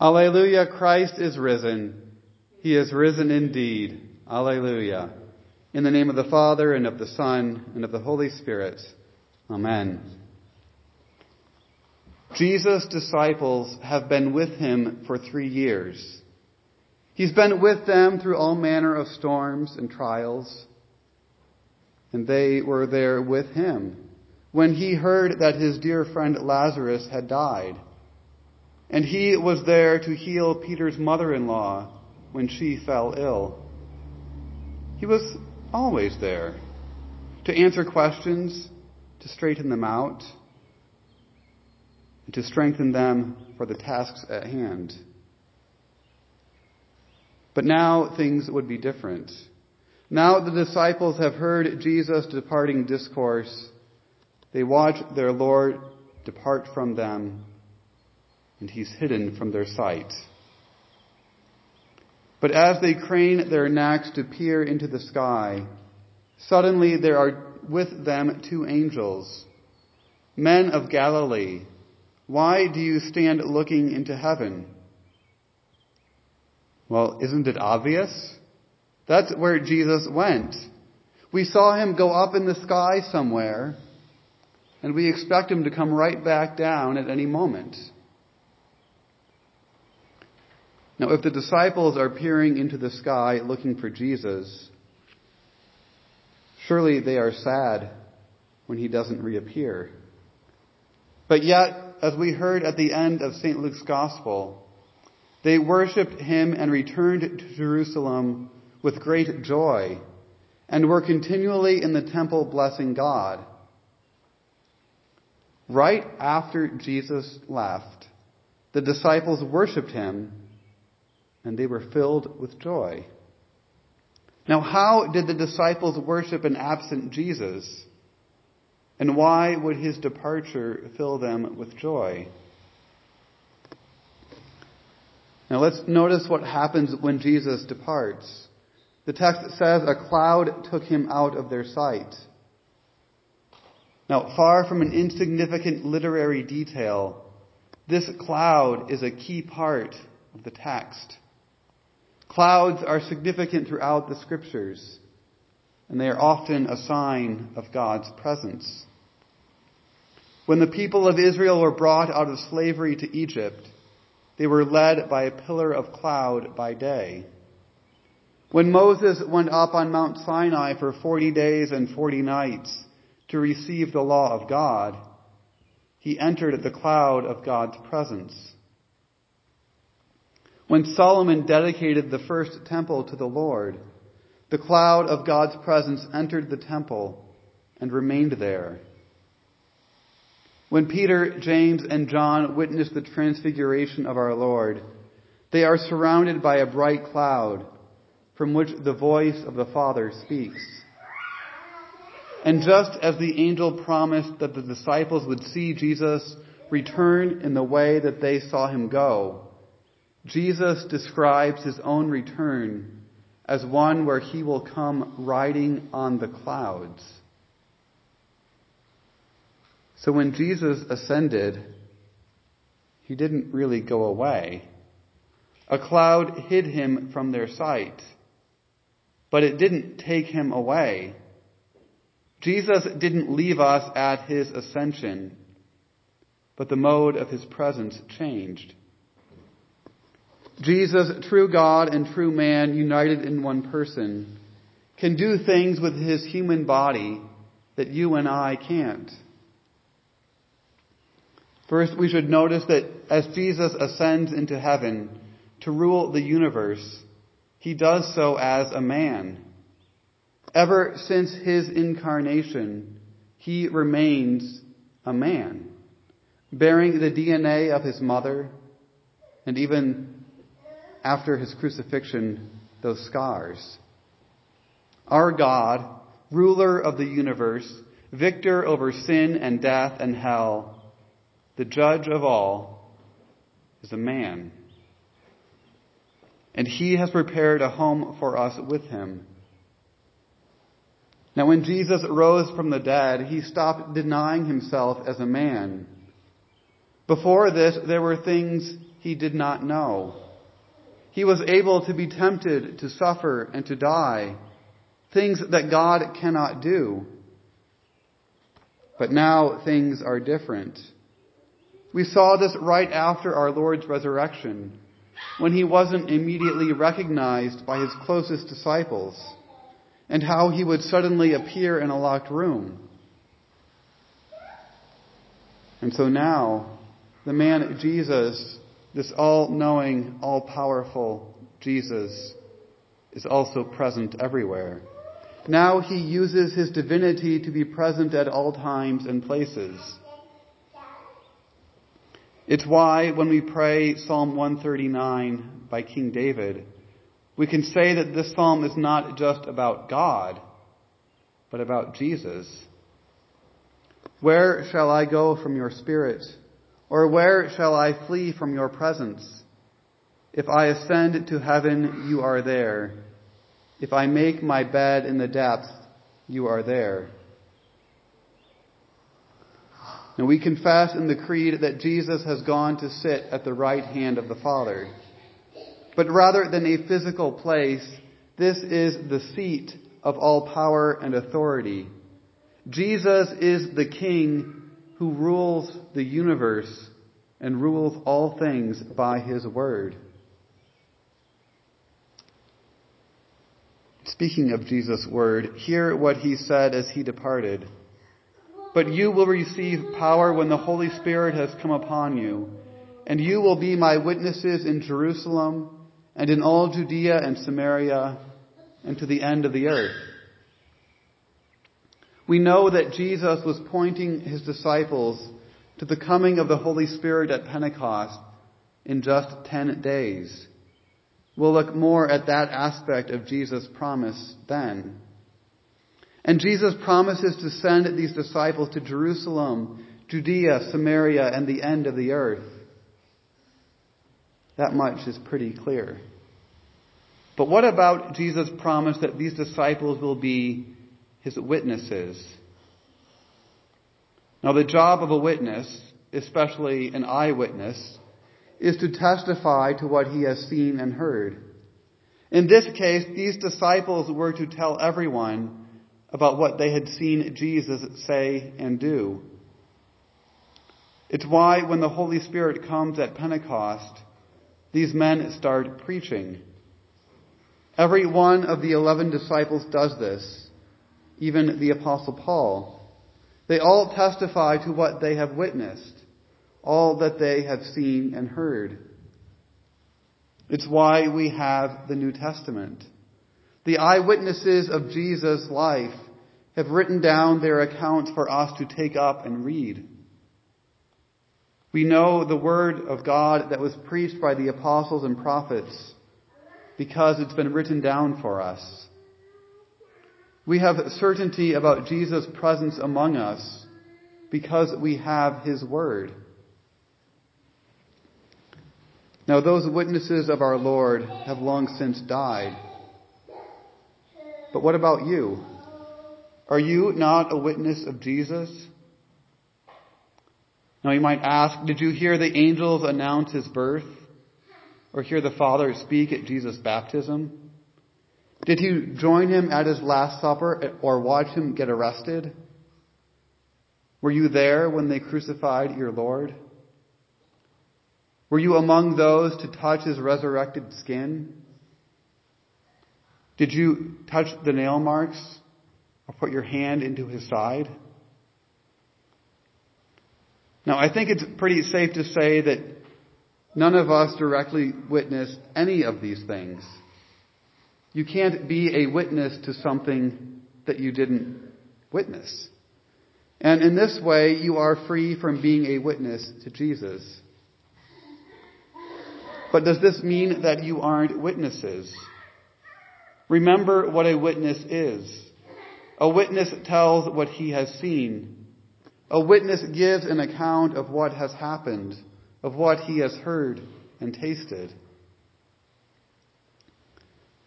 Alleluia, Christ is risen. He is risen indeed. Alleluia. In the name of the Father, and of the Son, and of the Holy Spirit. Amen. Jesus' disciples have been with him for three years. He's been with them through all manner of storms and trials, and they were there with him when he heard that his dear friend Lazarus had died. And he was there to heal Peter's mother-in-law when she fell ill. He was always there to answer questions, to straighten them out, and to strengthen them for the tasks at hand. But now things would be different. Now the disciples have heard Jesus' departing discourse. They watch their Lord depart from them and he's hidden from their sight. But as they crane their necks to peer into the sky, suddenly there are with them two angels. Men of Galilee, why do you stand looking into heaven? Well, isn't it obvious? That's where Jesus went. We saw him go up in the sky somewhere, and we expect him to come right back down at any moment. Now, if the disciples are peering into the sky looking for Jesus, surely they are sad when he doesn't reappear. But yet, as we heard at the end of St. Luke's Gospel, they worshiped him and returned to Jerusalem with great joy and were continually in the temple blessing God. Right after Jesus left, the disciples worshiped him and they were filled with joy. Now, how did the disciples worship an absent Jesus? And why would his departure fill them with joy? Now let's notice what happens when Jesus departs. The text says a cloud took him out of their sight. Now, far from an insignificant literary detail, this cloud is a key part of the text. Clouds are significant throughout the scriptures, and they are often a sign of God's presence. When the people of Israel were brought out of slavery to Egypt, they were led by a pillar of cloud by day. When Moses went up on Mount Sinai for 40 days and 40 nights to receive the law of God, he entered the cloud of God's presence. When Solomon dedicated the first temple to the Lord, the cloud of God's presence entered the temple and remained there. When Peter, James, and John witnessed the transfiguration of our Lord, they are surrounded by a bright cloud from which the voice of the Father speaks. And just as the angel promised that the disciples would see Jesus return in the way that they saw him go, Jesus describes his own return as one where he will come riding on the clouds. So when Jesus ascended, he didn't really go away. A cloud hid him from their sight, but it didn't take him away. Jesus didn't leave us at his ascension, but the mode of his presence changed. Jesus, true God and true man, united in one person, can do things with his human body that you and I can't. First, we should notice that as Jesus ascends into heaven to rule the universe, he does so as a man. Ever since his incarnation, he remains a man, bearing the DNA of his mother and even after his crucifixion those scars. Our God, ruler of the universe, victor over sin and death and hell, the judge of all, is a man. And he has prepared a home for us with him. Now when Jesus rose from the dead, he stopped denying himself as a man. Before this, there were things he did not know. He was able to be tempted to suffer and to die, things that God cannot do. But now things are different. We saw this right after our Lord's resurrection, when he wasn't immediately recognized by his closest disciples, and how he would suddenly appear in a locked room. And so now, the man Jesus, this all knowing, all powerful Jesus, is also present everywhere. Now he uses his divinity to be present at all times and places. It's why when we pray Psalm 139 by King David, we can say that this psalm is not just about God, but about Jesus. Where shall I go from your spirit? Or where shall I flee from your presence? If I ascend to heaven, you are there. If I make my bed in the depths, you are there. And we confess in the Creed that Jesus has gone to sit at the right hand of the Father. But rather than a physical place, this is the seat of all power and authority. Jesus is the King who rules the universe and rules all things by his word. Speaking of Jesus' word, hear what he said as he departed. But you will receive power when the Holy Spirit has come upon you, and you will be my witnesses in Jerusalem and in all Judea and Samaria and to the end of the earth. We know that Jesus was pointing his disciples to the coming of the Holy Spirit at Pentecost in just 10 days. We'll look more at that aspect of Jesus' promise then. And Jesus promises to send these disciples to Jerusalem, Judea, Samaria, and the end of the earth. That much is pretty clear. But what about Jesus' promise that these disciples will be his witnesses. Now, the job of a witness, especially an eyewitness, is to testify to what he has seen and heard. In this case, these disciples were to tell everyone about what they had seen Jesus say and do. It's why when the Holy Spirit comes at Pentecost, these men start preaching. Every one of the eleven disciples does this even the Apostle Paul. They all testify to what they have witnessed, all that they have seen and heard. It's why we have the New Testament. The eyewitnesses of Jesus' life have written down their accounts for us to take up and read. We know the word of God that was preached by the apostles and prophets because it's been written down for us. We have certainty about Jesus' presence among us because we have His Word. Now, those witnesses of our Lord have long since died. But what about you? Are you not a witness of Jesus? Now, you might ask, did you hear the angels announce His birth? Or hear the Father speak at Jesus' baptism? Did you join him at his Last Supper or watch him get arrested? Were you there when they crucified your Lord? Were you among those to touch his resurrected skin? Did you touch the nail marks or put your hand into his side? Now, I think it's pretty safe to say that none of us directly witnessed any of these things. You can't be a witness to something that you didn't witness. And in this way, you are free from being a witness to Jesus. But does this mean that you aren't witnesses? Remember what a witness is. A witness tells what he has seen. A witness gives an account of what has happened, of what he has heard and tasted.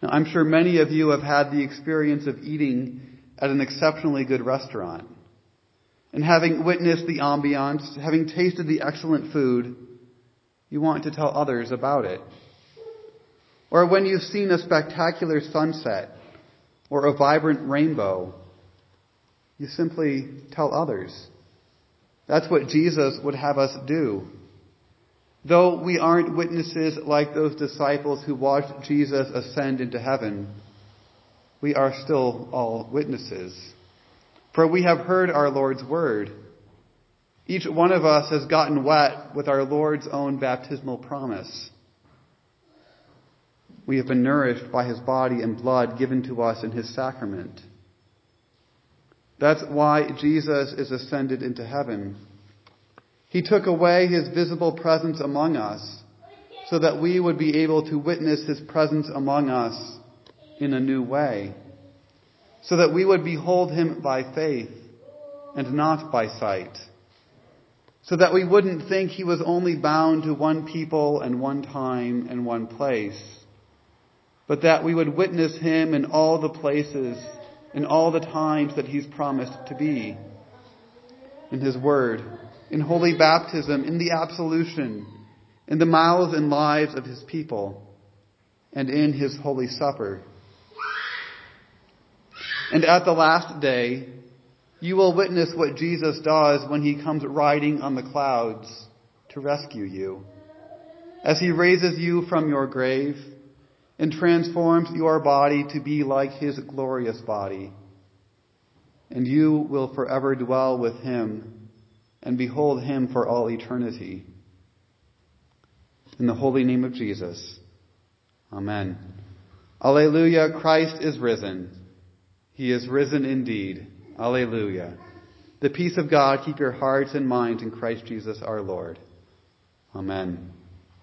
Now, I'm sure many of you have had the experience of eating at an exceptionally good restaurant. And having witnessed the ambiance, having tasted the excellent food, you want to tell others about it. Or when you've seen a spectacular sunset or a vibrant rainbow, you simply tell others. That's what Jesus would have us do. Though we aren't witnesses like those disciples who watched Jesus ascend into heaven, we are still all witnesses. For we have heard our Lord's word. Each one of us has gotten wet with our Lord's own baptismal promise. We have been nourished by his body and blood given to us in his sacrament. That's why Jesus is ascended into heaven. He took away his visible presence among us so that we would be able to witness his presence among us in a new way. So that we would behold him by faith and not by sight. So that we wouldn't think he was only bound to one people and one time and one place but that we would witness him in all the places, in all the times that he's promised to be. In his word, in holy baptism, in the absolution, in the mouths and lives of his people, and in his holy supper. And at the last day, you will witness what Jesus does when he comes riding on the clouds to rescue you. As he raises you from your grave, and transforms your body to be like his glorious body. And you will forever dwell with him and behold him for all eternity. In the holy name of Jesus. Amen. Alleluia, Christ is risen. He is risen indeed. Alleluia. The peace of God keep your hearts and minds in Christ Jesus our Lord. Amen.